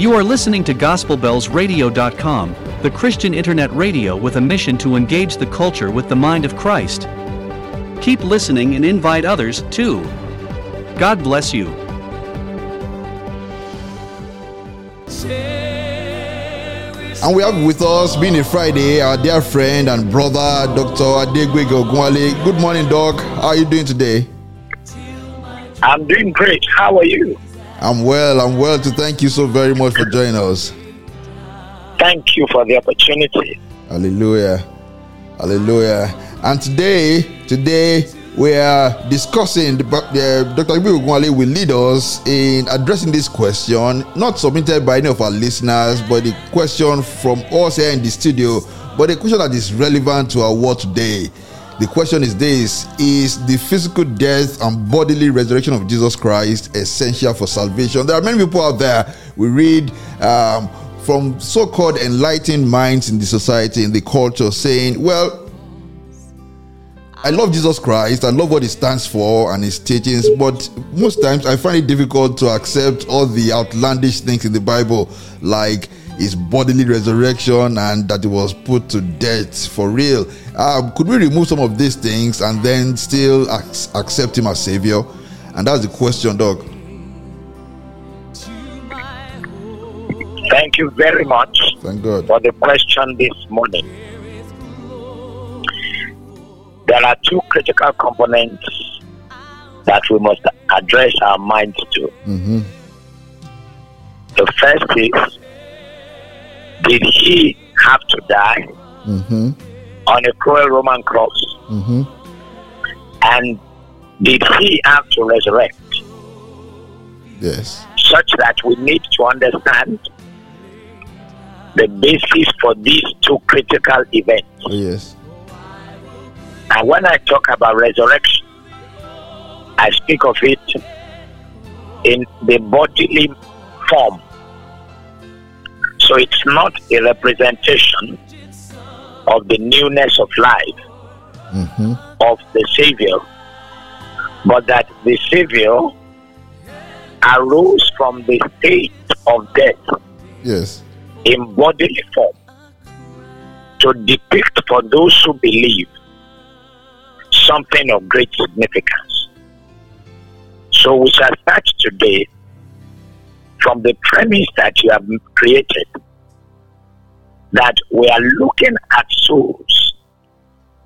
You are listening to GospelBellsRadio.com, the Christian internet radio with a mission to engage the culture with the mind of Christ. Keep listening and invite others too. God bless you. And we have with us, being a Friday, our dear friend and brother, Dr. Adegwege Ogunwale. Good morning, Doc. How are you doing today? I'm doing great. How are you? I'm well. I'm well to thank you so very much for joining us. Thank you for the opportunity. Hallelujah. Hallelujah. And today, today we are discussing the, the Dr. Ibu Ogunwale will lead us in addressing this question, not submitted by any of our listeners, but the question from us here in the studio, but a question that is relevant to our world today. The question is this Is the physical death and bodily resurrection of Jesus Christ essential for salvation? There are many people out there, we read um, from so called enlightened minds in the society, in the culture, saying, well, I love Jesus Christ. I love what he stands for and his teachings, but most times I find it difficult to accept all the outlandish things in the Bible, like his bodily resurrection and that he was put to death for real. Um, could we remove some of these things and then still ac- accept him as Savior? And that's the question, Doc. Thank you very much Thank God. for the question this morning. There are two critical components that we must address our minds to. Mm-hmm. The first is Did he have to die Mm-hmm. on a cruel Roman cross? Mm-hmm. And did he have to resurrect? Yes. Such that we need to understand the basis for these two critical events. Yes. And when I talk about resurrection, I speak of it in the bodily form. So it's not a representation of the newness of life Mm-hmm. of the Savior, but that the Savior arose from the state of death Yes. in bodily form to depict for those who believe something of great significance. So we shall start today from the premise that you have created that we are looking at souls,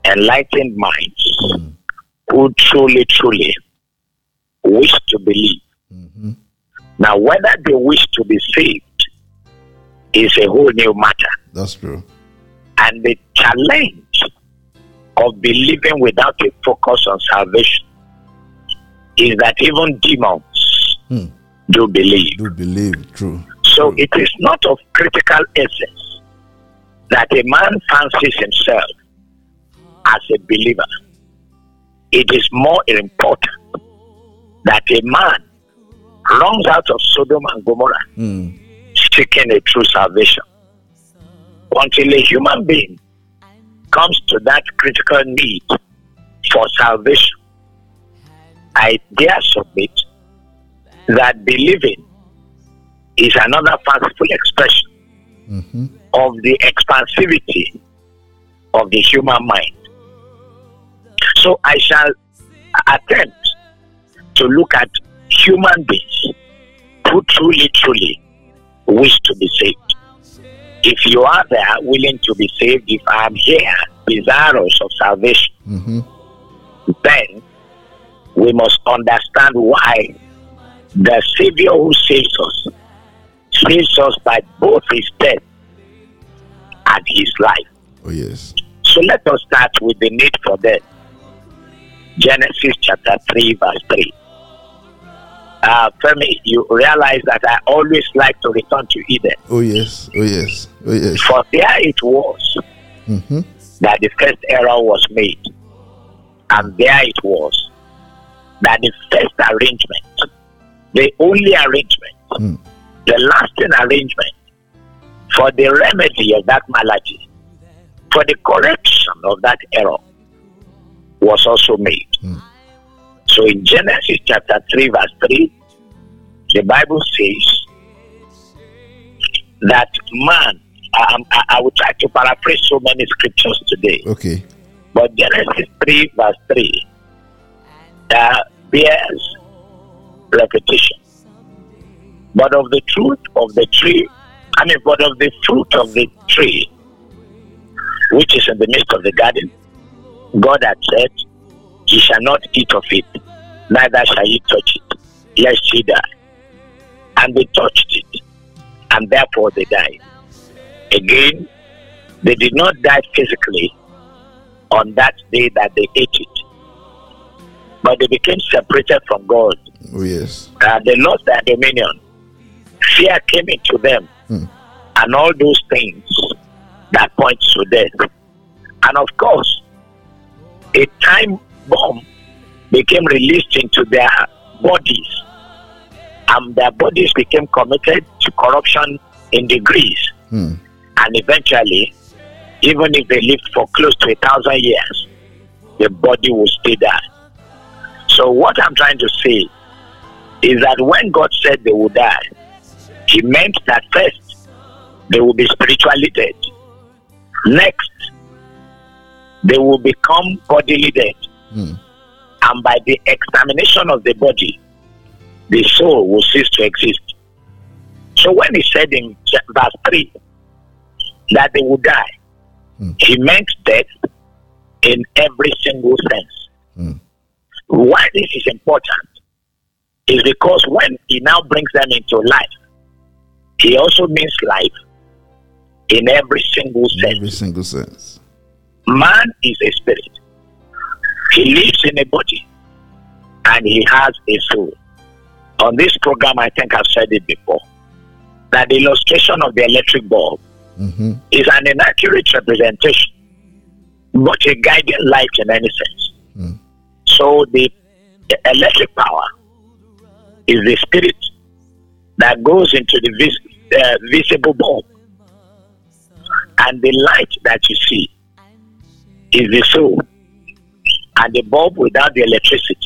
enlightened minds Mm. who truly, truly wish to believe. Mm-hmm. Now, whether they wish to be saved is a whole new matter. That's true. And the challenge of believing without a focus on salvation is that even demons Hmm. Do believe. Do believe. True. So True. it is not of critical essence that a man fancies himself as a believer. It is more important that a man runs out of Sodom and Gomorrah Mm. seeking a true salvation. Until a human being comes to that critical need for salvation, I dare submit that believing is another fanciful expression Mm-hmm. of the expansivity of the human mind. So I shall attempt to look at human beings who truly, truly wish to be saved. If you are there willing to be saved, if I am here desirous of salvation, Mm-hmm. then we must understand why the Savior who saves us saves us by both his death and his life. Oh yes. So let us start with the need for death. Genesis chapter 3, verse 3. Uh, Femi, you realize that I always like to return to Eden. Oh yes. Oh yes. Oh yes. For there it was Mm-hmm. that the first error was made. And there it was that the first arrangement, the only arrangement, Mm. the lasting arrangement for the remedy of that malady, for the correction of that error, was also made. Mm. So in Genesis chapter 3, verse 3, the Bible says, that man, um, I, I will try to paraphrase so many scriptures today. Okay. But Genesis 3, verse 3, uh, bears repetition. But of the truth of the tree, I mean, but of the fruit of the tree, which is in the midst of the garden, God had said, Ye shall not eat of it, neither shall ye touch it, lest ye die. And they touched it, and therefore they died. Again, they did not die physically on that day that they ate it, but they became separated from God. Oh, yes. Uh, they lost their dominion. Fear came into them, Hmm. and all those things that point to death. And of course, a time bomb became released into their bodies, and their bodies became committed to corruption in degrees. Hmm. And eventually, even if they lived for close to a thousand years, the body will stay there. So, what I'm trying to say is that when God said they would die, He meant that first they will be spiritually dead. Next, they will become bodily dead. Hmm. And by the examination of the body, the soul will cease to exist. So when he said in verse 3 that they will die, Hmm. he meant death in every single sense. Hmm. Why this is important is because when he now brings them into life, he also means life in every single sense. every single sense. Man is a spirit. He lives in a body and he has a soul. On this program, I think I've said it before that the illustration of the electric bulb Mm-hmm. is an inaccurate representation, but a guiding light in any sense. Mm. So the, the electric power is the spirit that goes into the vis- uh, visible bulb, and the light that you see is the soul, and the bulb without the electricity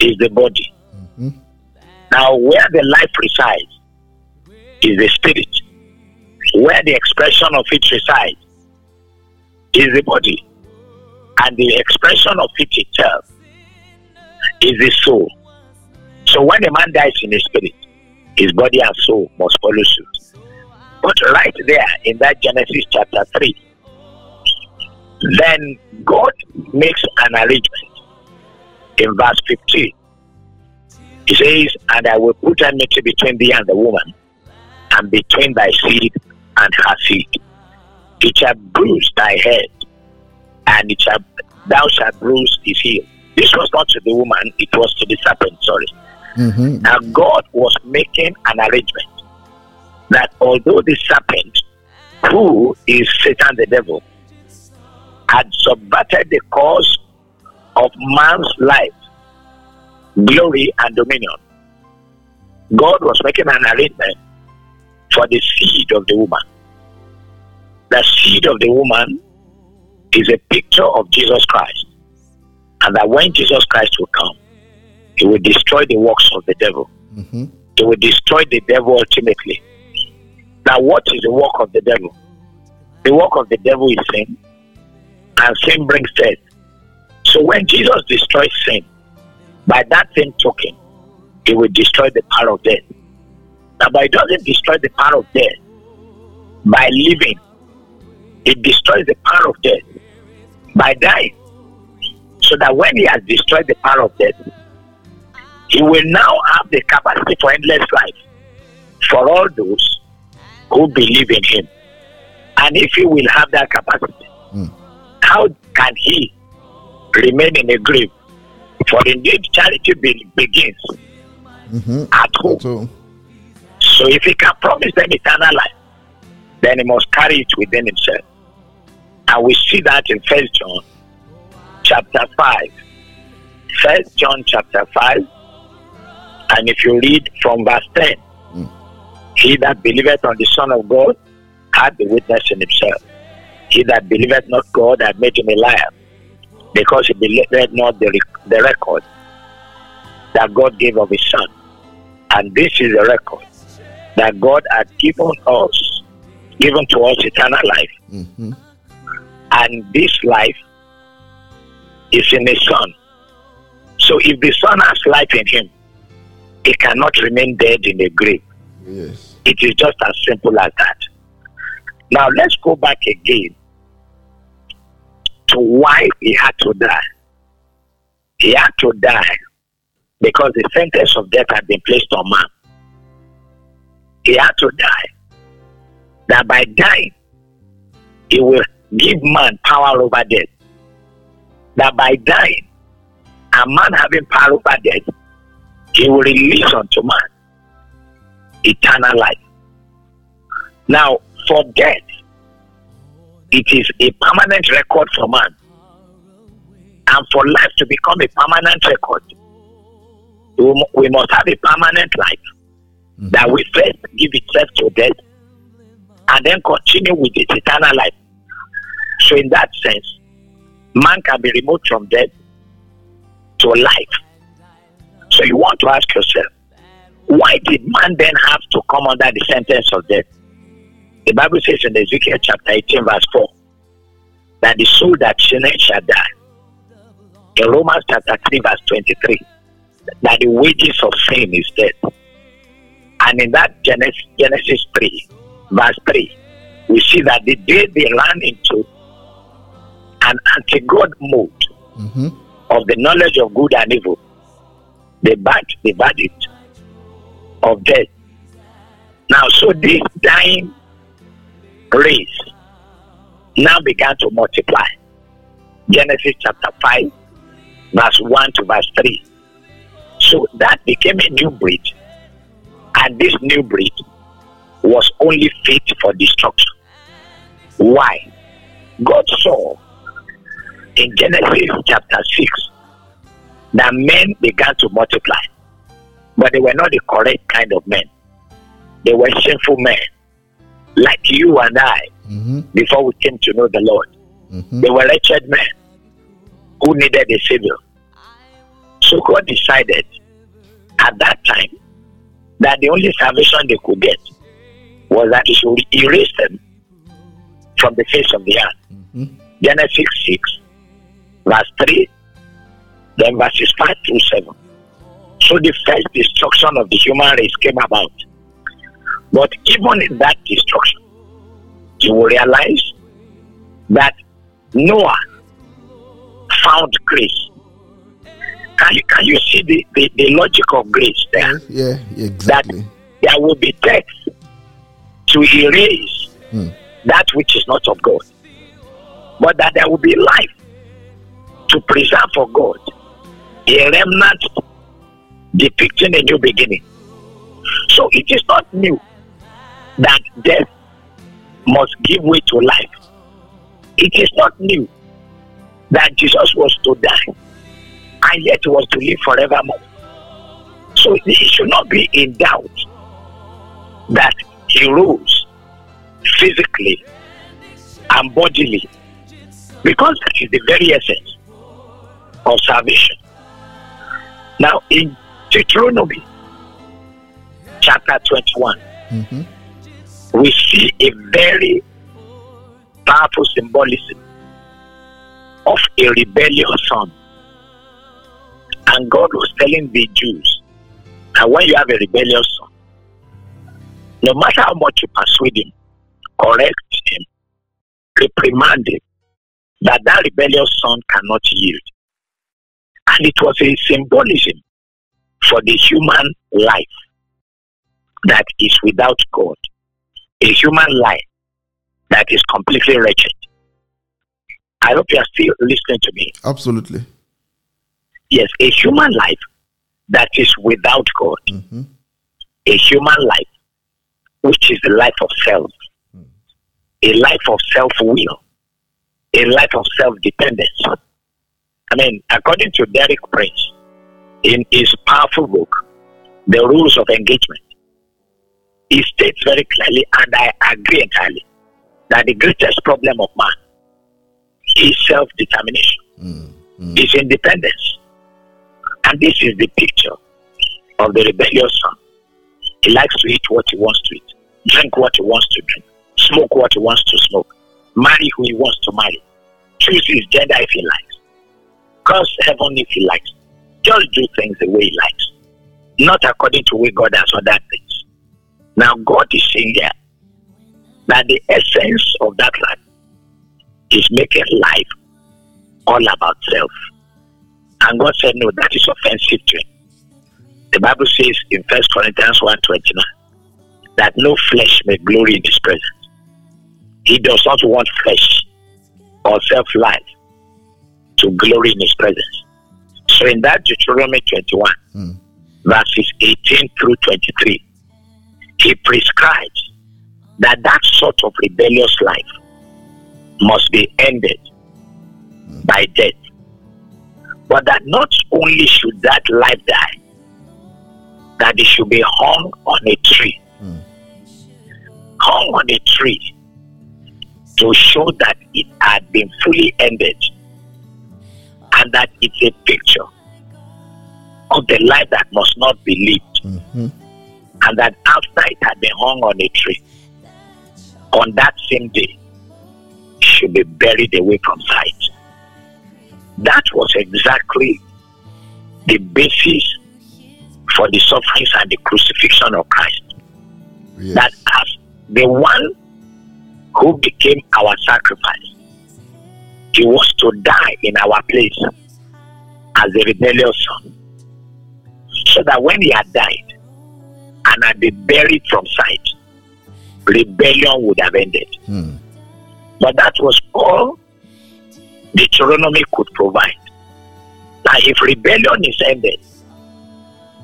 is the body. Mhm. Now, where the life resides is the spirit. Where the expression of it resides is the body. And the expression of it itself is the soul. So when a man dies in the spirit, his body and soul must follow suit. But right there in that Genesis chapter 3, then God makes an arrangement in verse 15. He says, And I will put enmity between thee and the woman, and between thy seed and her seed. It shall bruise thy head, and it shall thou shalt bruise his heel. This was not to the woman, it was to the serpent, sorry. Mm-hmm. Now God was making an arrangement that although the serpent, who is Satan the devil, had subverted the cause of man's life, glory, and dominion, God was making an arrangement for the seed of the woman. The seed of the woman is a picture of Jesus Christ. And that when Jesus Christ will come, he will destroy the works of the devil. Mm-hmm. He will destroy the devil ultimately. Now, what is the work of the devil? The work of the devil is sin, and sin brings death. So, when Jesus destroys sin, by that same token, he will destroy the power of death. Now, but he doesn't destroy the power of death by living, it destroys the power of death by dying. So that when he has destroyed the power of death, he will now have the capacity for endless life for all those who believe in him. And if he will have that capacity, Mm. how can he remain in a grave? For indeed, charity be- begins Mm-hmm. at home. So, So if he can promise them eternal life, then he must carry it within himself. And we see that in First John chapter 5. First John chapter 5. And if you read from verse 10, Mm. he that believeth on the Son of God had the witness in himself. He that believeth not God had made him a liar, because he believed not the, the record that God gave of his Son. And this is the record that God had given us, given to us eternal life. Mm-hmm. And this life is in the Son. So if the Son has life in him, he cannot remain dead in the grave. Yes. It is just as simple as that. Now let's go back again to why he had to die. He had to die because the sentence of death had been placed on man. He had to die. That by dying, he will give man power over death. That by dying, a man having power over death, he will release unto man eternal life. Now, for death, it is a permanent record for man. And for life to become a permanent record, we must have a permanent life mm-hmm. that will first give itself to death and then continue with its eternal life. So, in that sense, man can be removed from death to life. So, you want to ask yourself, why did man then have to come under the sentence of death? The Bible says in Ezekiel chapter 18, verse 4, that the soul that sinneth shall die. In Romans chapter 3, verse 23, that the wages of sin is death. And in that Genesis, Genesis 3, verse 3, we see that the day they ran into an anti God mode mm-hmm. of the knowledge of good and evil, they backed the verdict of death. Now, so this dying race now began to multiply. Genesis chapter 5, verse 1 to verse 3. So that became a new breed. And this new breed was only fit for destruction. Why? God saw in Genesis chapter 6 that men began to multiply. But they were not the correct kind of men. They were sinful men, like you and I, mm-hmm. before we came to know the Lord. Mm-hmm. They were wretched men who needed a savior. So God decided at that time that the only salvation they could get was that He should erase them from the face of the earth. Mm-hmm. Genesis 6, verse 3, then verses 5 through 7. So the first destruction of the human race came about. But even in that destruction, you will realize that Noah found grace. Can you, can you see the, the, the logic of grace there? Yeah, exactly. That there will be death to erase hmm. that which is not of God. But that there will be life to preserve for God a remnant depicting a new beginning. So it is not new that death must give way to life. It is not new that Jesus was to die and yet was to live forevermore. So it should not be in doubt that he rose physically and bodily because that is the very essence of salvation. Now, in Deuteronomy chapter 21, mm-hmm. we see a very powerful symbolism of a rebellious son. And God was telling the Jews that when you have a rebellious son, no matter how much you persuade him, correct him, reprimand him, that that rebellious son cannot yield. And it was a symbolism for the human life that is without God, a human life that is completely wretched. I hope you are still listening to me. Absolutely. Yes, a human life that is without God, mm-hmm. a human life which is the life of self, mm. a life of self will, a life of self dependence. I mean, according to Derek Prince, in his powerful book, The Rules of Engagement, he states very clearly, and I agree entirely, that the greatest problem of man is self determination, mm, mm. is independence. And this is the picture of the rebellious son. He likes to eat what he wants to eat, drink what he wants to drink, smoke what he wants to smoke, marry who he wants to marry, choose his gender if he likes, curse heaven if he likes. Just do things the way he likes, not according to way God has ordered things. Now, God is saying here that the essence of that life is making life all about self. And God said, No, that is offensive to him. The Bible says in First Corinthians 1 29 that no flesh may glory in his presence. He does not want flesh or self life to glory in his presence. So in that Deuteronomy 21, mm. verses 18 through 23, he prescribes that that sort of rebellious life must be ended mm. by death. But that not only should that life die, that it should be hung on a tree. Mm. Hung on a tree to show that it had been fully ended and that it's a picture of the life that must not be lived. Mm-hmm. And that after it had been hung on a tree, on that same day, should be buried away from sight. That was exactly the basis for the sufferings and the crucifixion of Christ. Yes. That as the one who became our sacrifice, he was to die in our place as a rebellious son. So that when he had died and had been buried from sight, rebellion would have ended. Hmm. But that was all Deuteronomy could provide. Now, if rebellion is ended,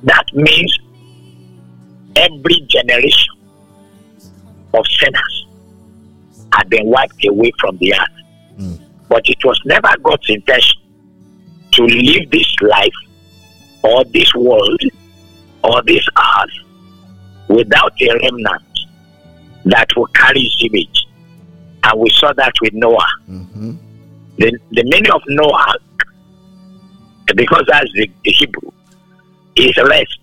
that means every generation of sinners had been wiped away from the earth. But it was never God's intention to live this life or this world or this earth without a remnant that will carry his image. And we saw that with Noah. Mm-hmm. The, the meaning of Noah, because that's the, the Hebrew, is rest.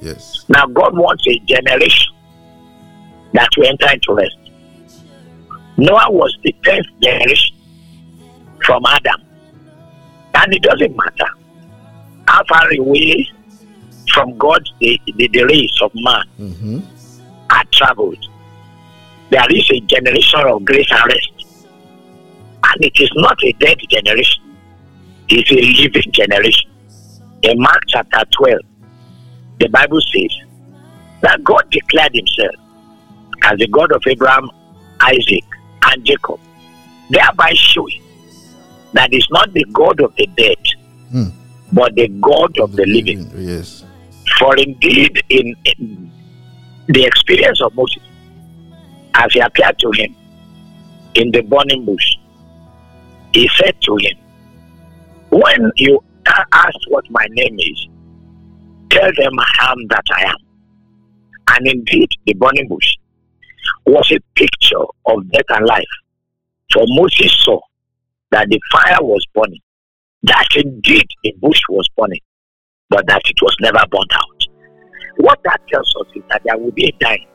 Yes. Now God wants a generation that will enter into rest. Noah was the tenth generation from Adam. And it doesn't matter how far away from God the, the, the race of man mm-hmm. are traveled. There is a generation of grace and rest. And it is not a dead generation, it's a living generation. In Mark chapter 12, the Bible says that God declared himself as the God of Abraham, Isaac, and Jacob, thereby showing that it's not the God of the dead, hmm. but the God of the living. Yes. For indeed, in, in the experience of Moses, as he appeared to him in the burning bush, he said to him, When you ask what my name is, tell them I am that I am. And indeed, the burning bush was a picture of death and life. For Moses saw that the fire was burning, that indeed the bush was burning, but that it was never burnt out. What that tells us is that there will be a dying,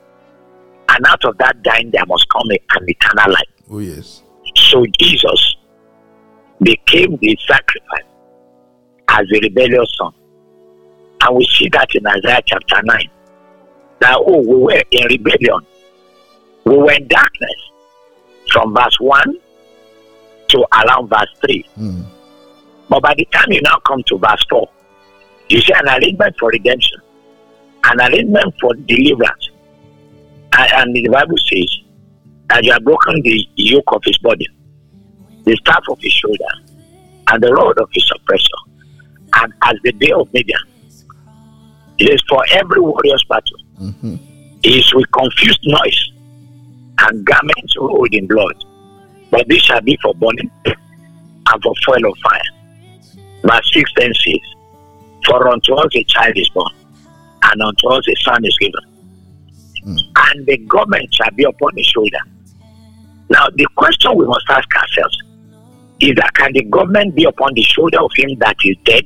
and out of that dying, there must come an eternal life. Oh, yes. So Jesus became the sacrifice as a rebellious son. And we see that in Isaiah chapter 9. That, oh, we were in rebellion. We were in darkness from verse 1 to around verse 3. Mm. But by the time you now come to verse 4, you see an arrangement for redemption, an arrangement for deliverance. And, and the Bible says that you have broken the yoke of his body, the staff of his shoulder, and the rod of his oppressor and as the day of Midian. It is for every warrior's battle. Mm-hmm. It is with confused noise and garments rolled in blood. But this shall be for burning and for fuel of fire. Verse 6 then says, For unto us a child is born, and unto us a son is given. Mm. And the government shall be upon his shoulder. Now, the question we must ask ourselves is that can the government be upon the shoulder of him that is dead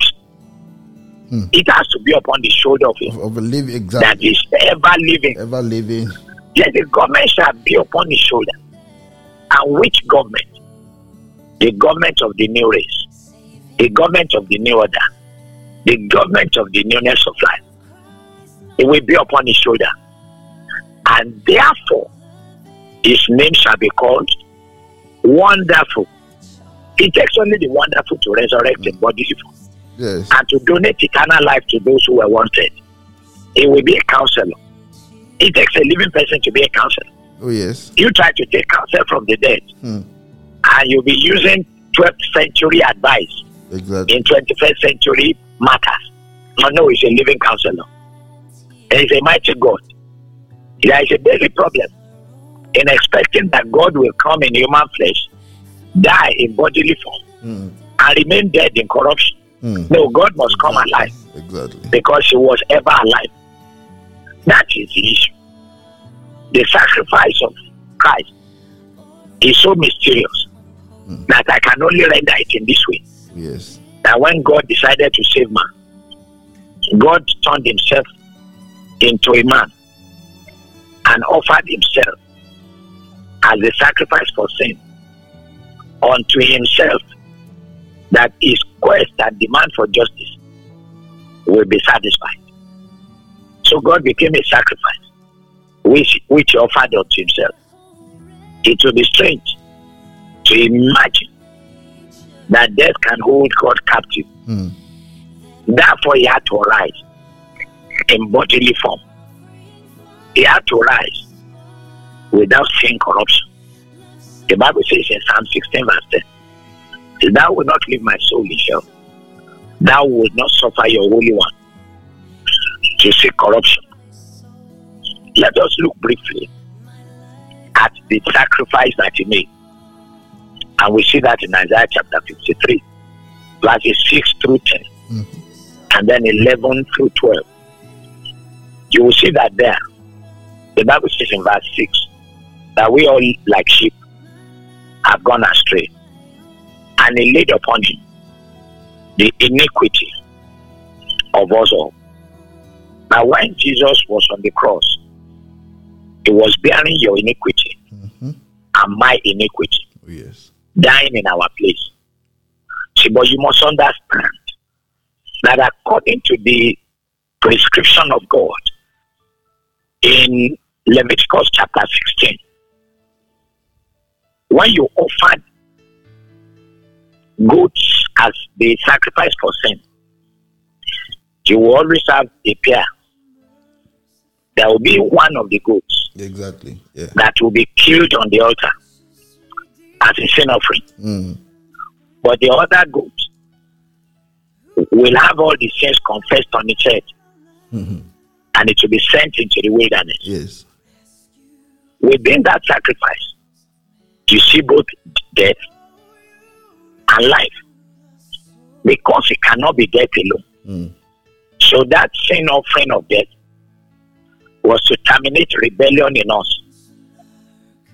It has to be upon the shoulder of him Of, of a live exactly. is ever living. Ever living. Yet the government shall be upon his shoulder. And which government? The government of the new race, the government of the new order, the government of the newness of life. It will be upon his shoulder. And therefore, his name shall be called Wonderful. It takes only the wonderful to resurrect the body Yes. and to donate eternal life to those who were wanted. It will be a counselor. It takes a living person to be a counselor. Oh yes. You try to take counsel from the dead, Hmm. and you'll be using 12th century advice Exactly. in 21st century matters. No, no, he's a living counselor. And he's a mighty God. There is a daily problem in expecting that God will come in human flesh, die in bodily form, Hmm. and remain dead in corruption. Hmm. No, God must come alive Exactly. because he was ever alive. That is the issue. The sacrifice of Christ is so mysterious Mm. that I can only render it in this way. Yes. That when God decided to save man, God turned himself into a man and offered himself as a sacrifice for sin unto himself that his quest and demand for justice will be satisfied. So God became a sacrifice which, which offered unto himself. It will be strange to imagine that death can hold God captive. Hmm. Therefore, he had to rise in bodily form. He had to rise without sin corruption. The Bible says in Psalm 16, verse 10, Thou will not leave my soul in hell. Thou will not suffer your Holy One to see corruption. Let us look briefly at the sacrifice that he made. And we see that in Isaiah chapter 53, verses 6 through 10 Mhm. and then 11 through 12. You will see that there. The Bible says in verse 6 that we all, like sheep, have gone astray. And he laid upon him the iniquity of us all. Now, when Jesus was on the cross, he was bearing your iniquity Mhm. and my iniquity Oh yes. dying in our place. See, but you must understand that according to the prescription of God in Leviticus chapter 16, when you offered goats as the sacrifice for sin, you will always have a pair. There will be one of the goats Exactly. Yeah. that will be killed on the altar as a sin offering. Hmm. But the other goat will have all the sins confessed on its head Mhm. and it will be sent into the wilderness. Yes. Within that sacrifice, you see both death and life because it cannot be death alone. Hmm. So that sin offering of death was to terminate rebellion in us.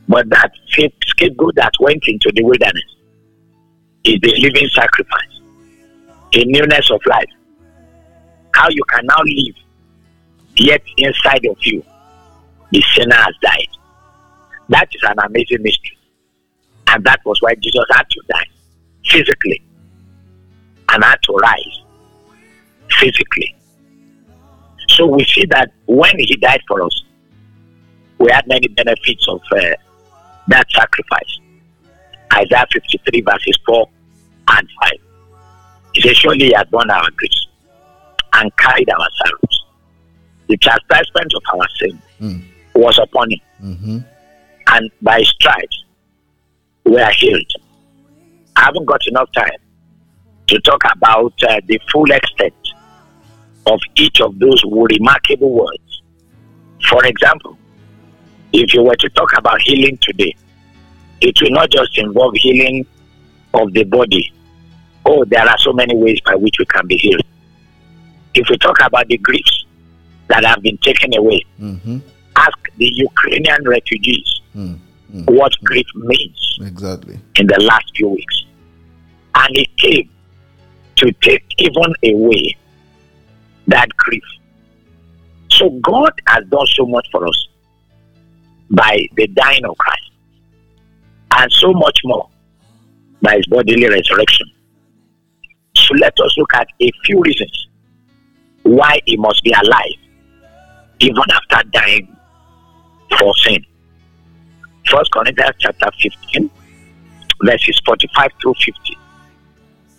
But that scapegoat that went into the wilderness is the living sacrifice, a newness of life. How you can now live, yet inside of you, the sinner has died. That is an amazing mystery. And that was why Jesus had to die physically and had to rise physically. So we see that when he died for us, we had many benefits of uh, that sacrifice. Isaiah 53 verses 4 and 5. He says, Surely he has borne our griefs and carried our sorrows. The chastisement of our sin Hmm. was upon him, Mm-hmm. and by his stripes we are healed. I haven't got enough time to talk about uh, the full extent of each of those remarkable words. For example, if you were to talk about healing today, it will not just involve healing of the body. Oh, there are so many ways by which we can be healed. If we talk about the griefs that have been taken away, Mm-hmm. ask the Ukrainian refugees Hmm. what grief means Exactly. in the last few weeks. And it came to take even away that grief. So God has done so much for us by the dying of Christ, and so much more by his bodily resurrection. So let us look at a few reasons why he must be alive even after dying for sin. First Corinthians chapter 15, verses 45 through 50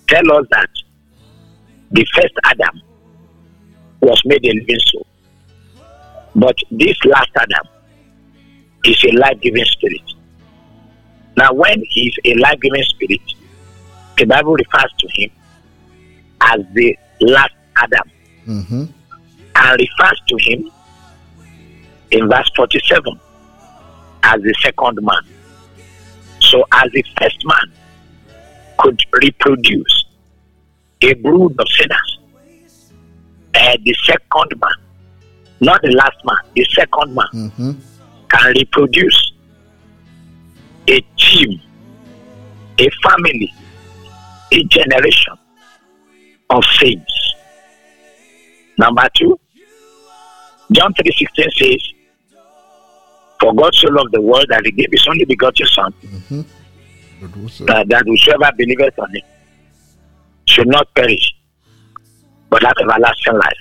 tell us that the first Adam was made a living soul. But this last Adam is a life giving spirit. Now, when he is a life giving spirit, the Bible refers to him as the last Adam Mm-hmm. and refers to him in verse 47 as the second man. So, as the first man could reproduce a brood of sinners, and the second man, not the last man, the second man Mm-hmm. can reproduce a team, a family, a generation of saints. Number two, John 3.16 says, For God so loved the world that he gave his only begotten son, Mm-hmm. But what's up? that, that whosoever believeth on him should not perish, but have everlasting life.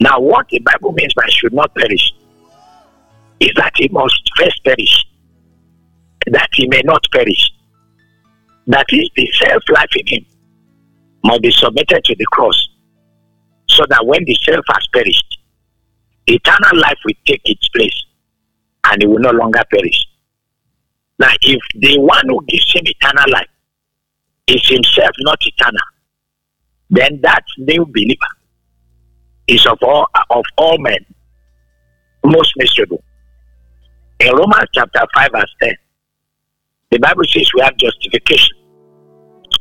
Now, what the Bible means by should not perish is that he must first perish, that he may not perish. That is, the self life in him must be submitted to the cross, so that when the self has perished, eternal life will take its place and he will no longer perish. Now, if the one who gives him eternal life is himself not eternal, then that new believer is of all of all men most miserable. In Romans chapter 5, verse 10, the Bible says we have justification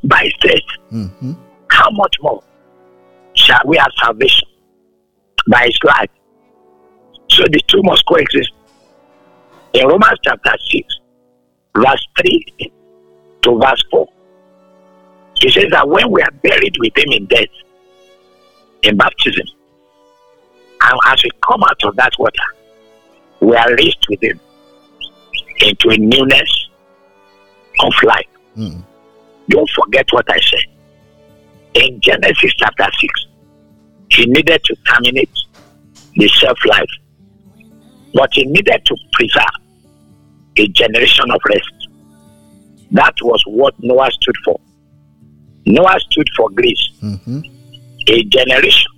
by faith. Mm-hmm. How much more shall we have salvation by his life? So the two must coexist. In Romans chapter 6, verse 3 to verse 4, he says that when we are buried with him in death, in baptism, and as we come out of that water, we are raised with him into a newness of life. Mm. Don't forget what I said. In Genesis chapter 6, he needed to terminate the self life, but he needed to preserve a generation of rest. That was what Noah stood for. Noah stood for grace, Mm-hmm. a generation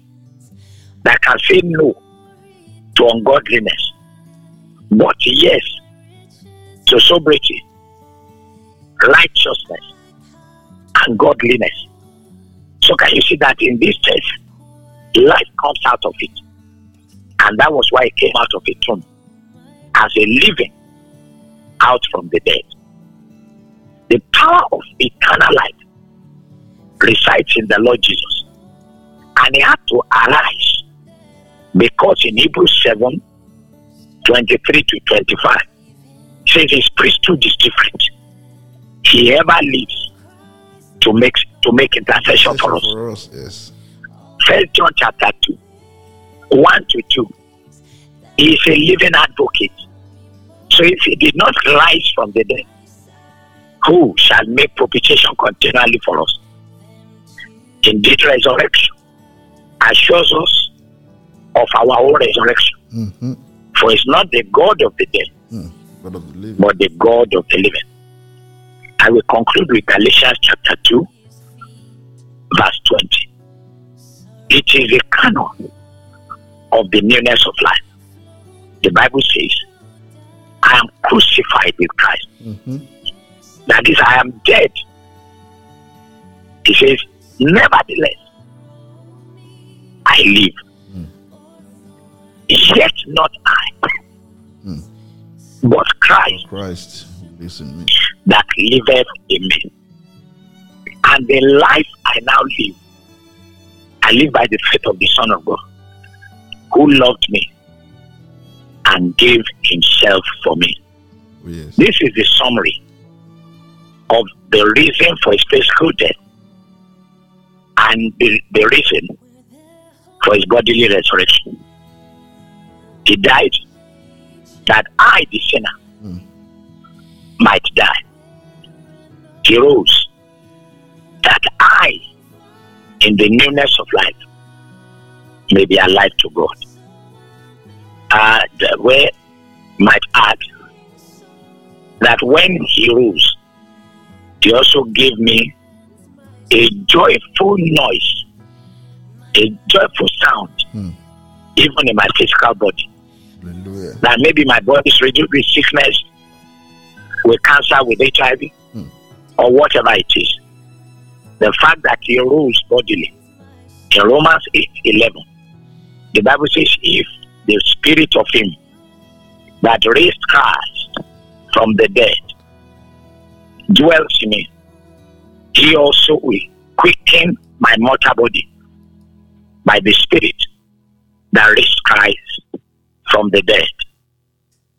that can say no to ungodliness, but yes to sobriety, righteousness, and godliness. So, can you see that in this text, life comes out of it? And that was why it came out of a tomb as a living out from the dead. The power of eternal life resides in the Lord Jesus. And he had to arise because in Hebrews 7 23 to 25 says his priesthood is different. He ever lives to make to make intercession for us. For us, yes. First John chapter 2, 1 to 2. He is a living advocate. So if he did not rise from the dead, who shall make propitiation continually for us? Indeed, resurrection assures us of our own resurrection. Mm-hmm. For it's not the God of the dead, Mm. God of the but the God of the living. I will conclude with Galatians chapter 2, verse 20. It is a canon of the newness of life. The Bible says, I am crucified with Christ. Mm-hmm. That is, I am dead. He says, Nevertheless, I live. Mm. Yet not I, Mm. but Christ Christ lives in me. that liveth in me. And the life I now live, I live by the faith of the Son of God, who loved me and gave himself for me. Oh, yes. This is the summary of the reason for his physical death and the, the reason for his bodily resurrection. He died that I, the sinner, Mm. might die. He rose that I, in the newness of life, may be alive to God. Uh, the way might add that when he rose, he also gave me a joyful noise, a joyful sound, Hmm. even in my physical body. Hallelujah. That maybe my body is reduced with sickness, with cancer, with HIV, Hmm. or whatever it is. The fact that he rose bodily. In Romans 8 11, the Bible says, if the spirit of him that raised Christ from the dead dwells in me, he also will quicken my mortal body by the spirit that raised Christ from the dead.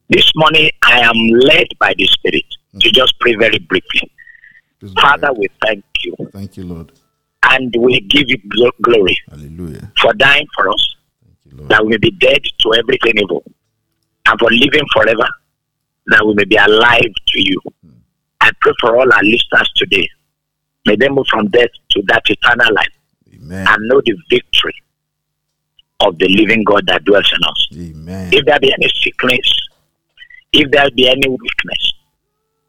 This morning, I am led by the Spirit mm. to just pray very briefly. Praise Father, Lord. we thank you Thank you, Lord. and we give you glo- glory Hallelujah. for dying for us, Thank you, Lord. that we may be dead to everything evil, and for living forever, that we may be alive to you. Mm. I pray for all our listeners today. May they move from death to that eternal life Amen. and know the victory of the living God that dwells in us. Amen. if there be any sickness, if there be any weakness,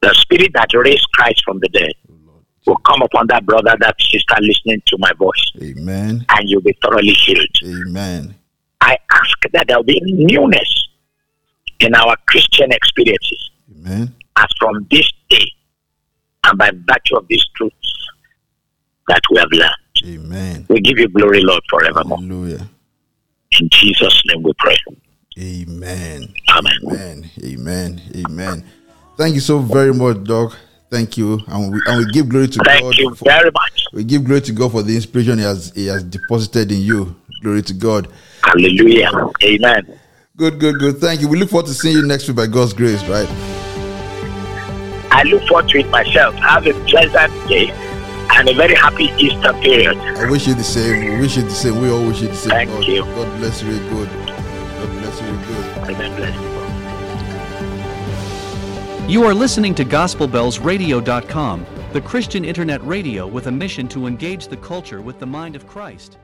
the spirit that raised Christ from the dead Oh, will come upon that brother, that sister listening to my voice, Amen. and you'll be thoroughly healed. Amen. I ask that there will be newness in our Christian experiences Amen. as from this day and by virtue of this truths that we have learned. Amen. We give you glory, Lord, forevermore. Hallelujah. In Jesus' name we pray. Amen. Amen. Amen. Amen. Amen. Thank you so very much, Doc. Thank you, and we and we give glory to Thank God. Thank you for- very much. we give glory to God for the inspiration He has He has deposited in you. Glory to God. Hallelujah. Amen. Good, good, good. Thank you. We look forward to seeing you next week by God's grace, right? I look forward to it myself. Have a pleasant day and a very happy Easter period. I wish you the same. We wish you the same. We all wish you the same. Thank God, you. God bless you. real Good. God bless you. real Good. Amen. Bless you. You are listening to GospelBellsRadio.com, the Christian internet radio with a mission to engage the culture with the mind of Christ.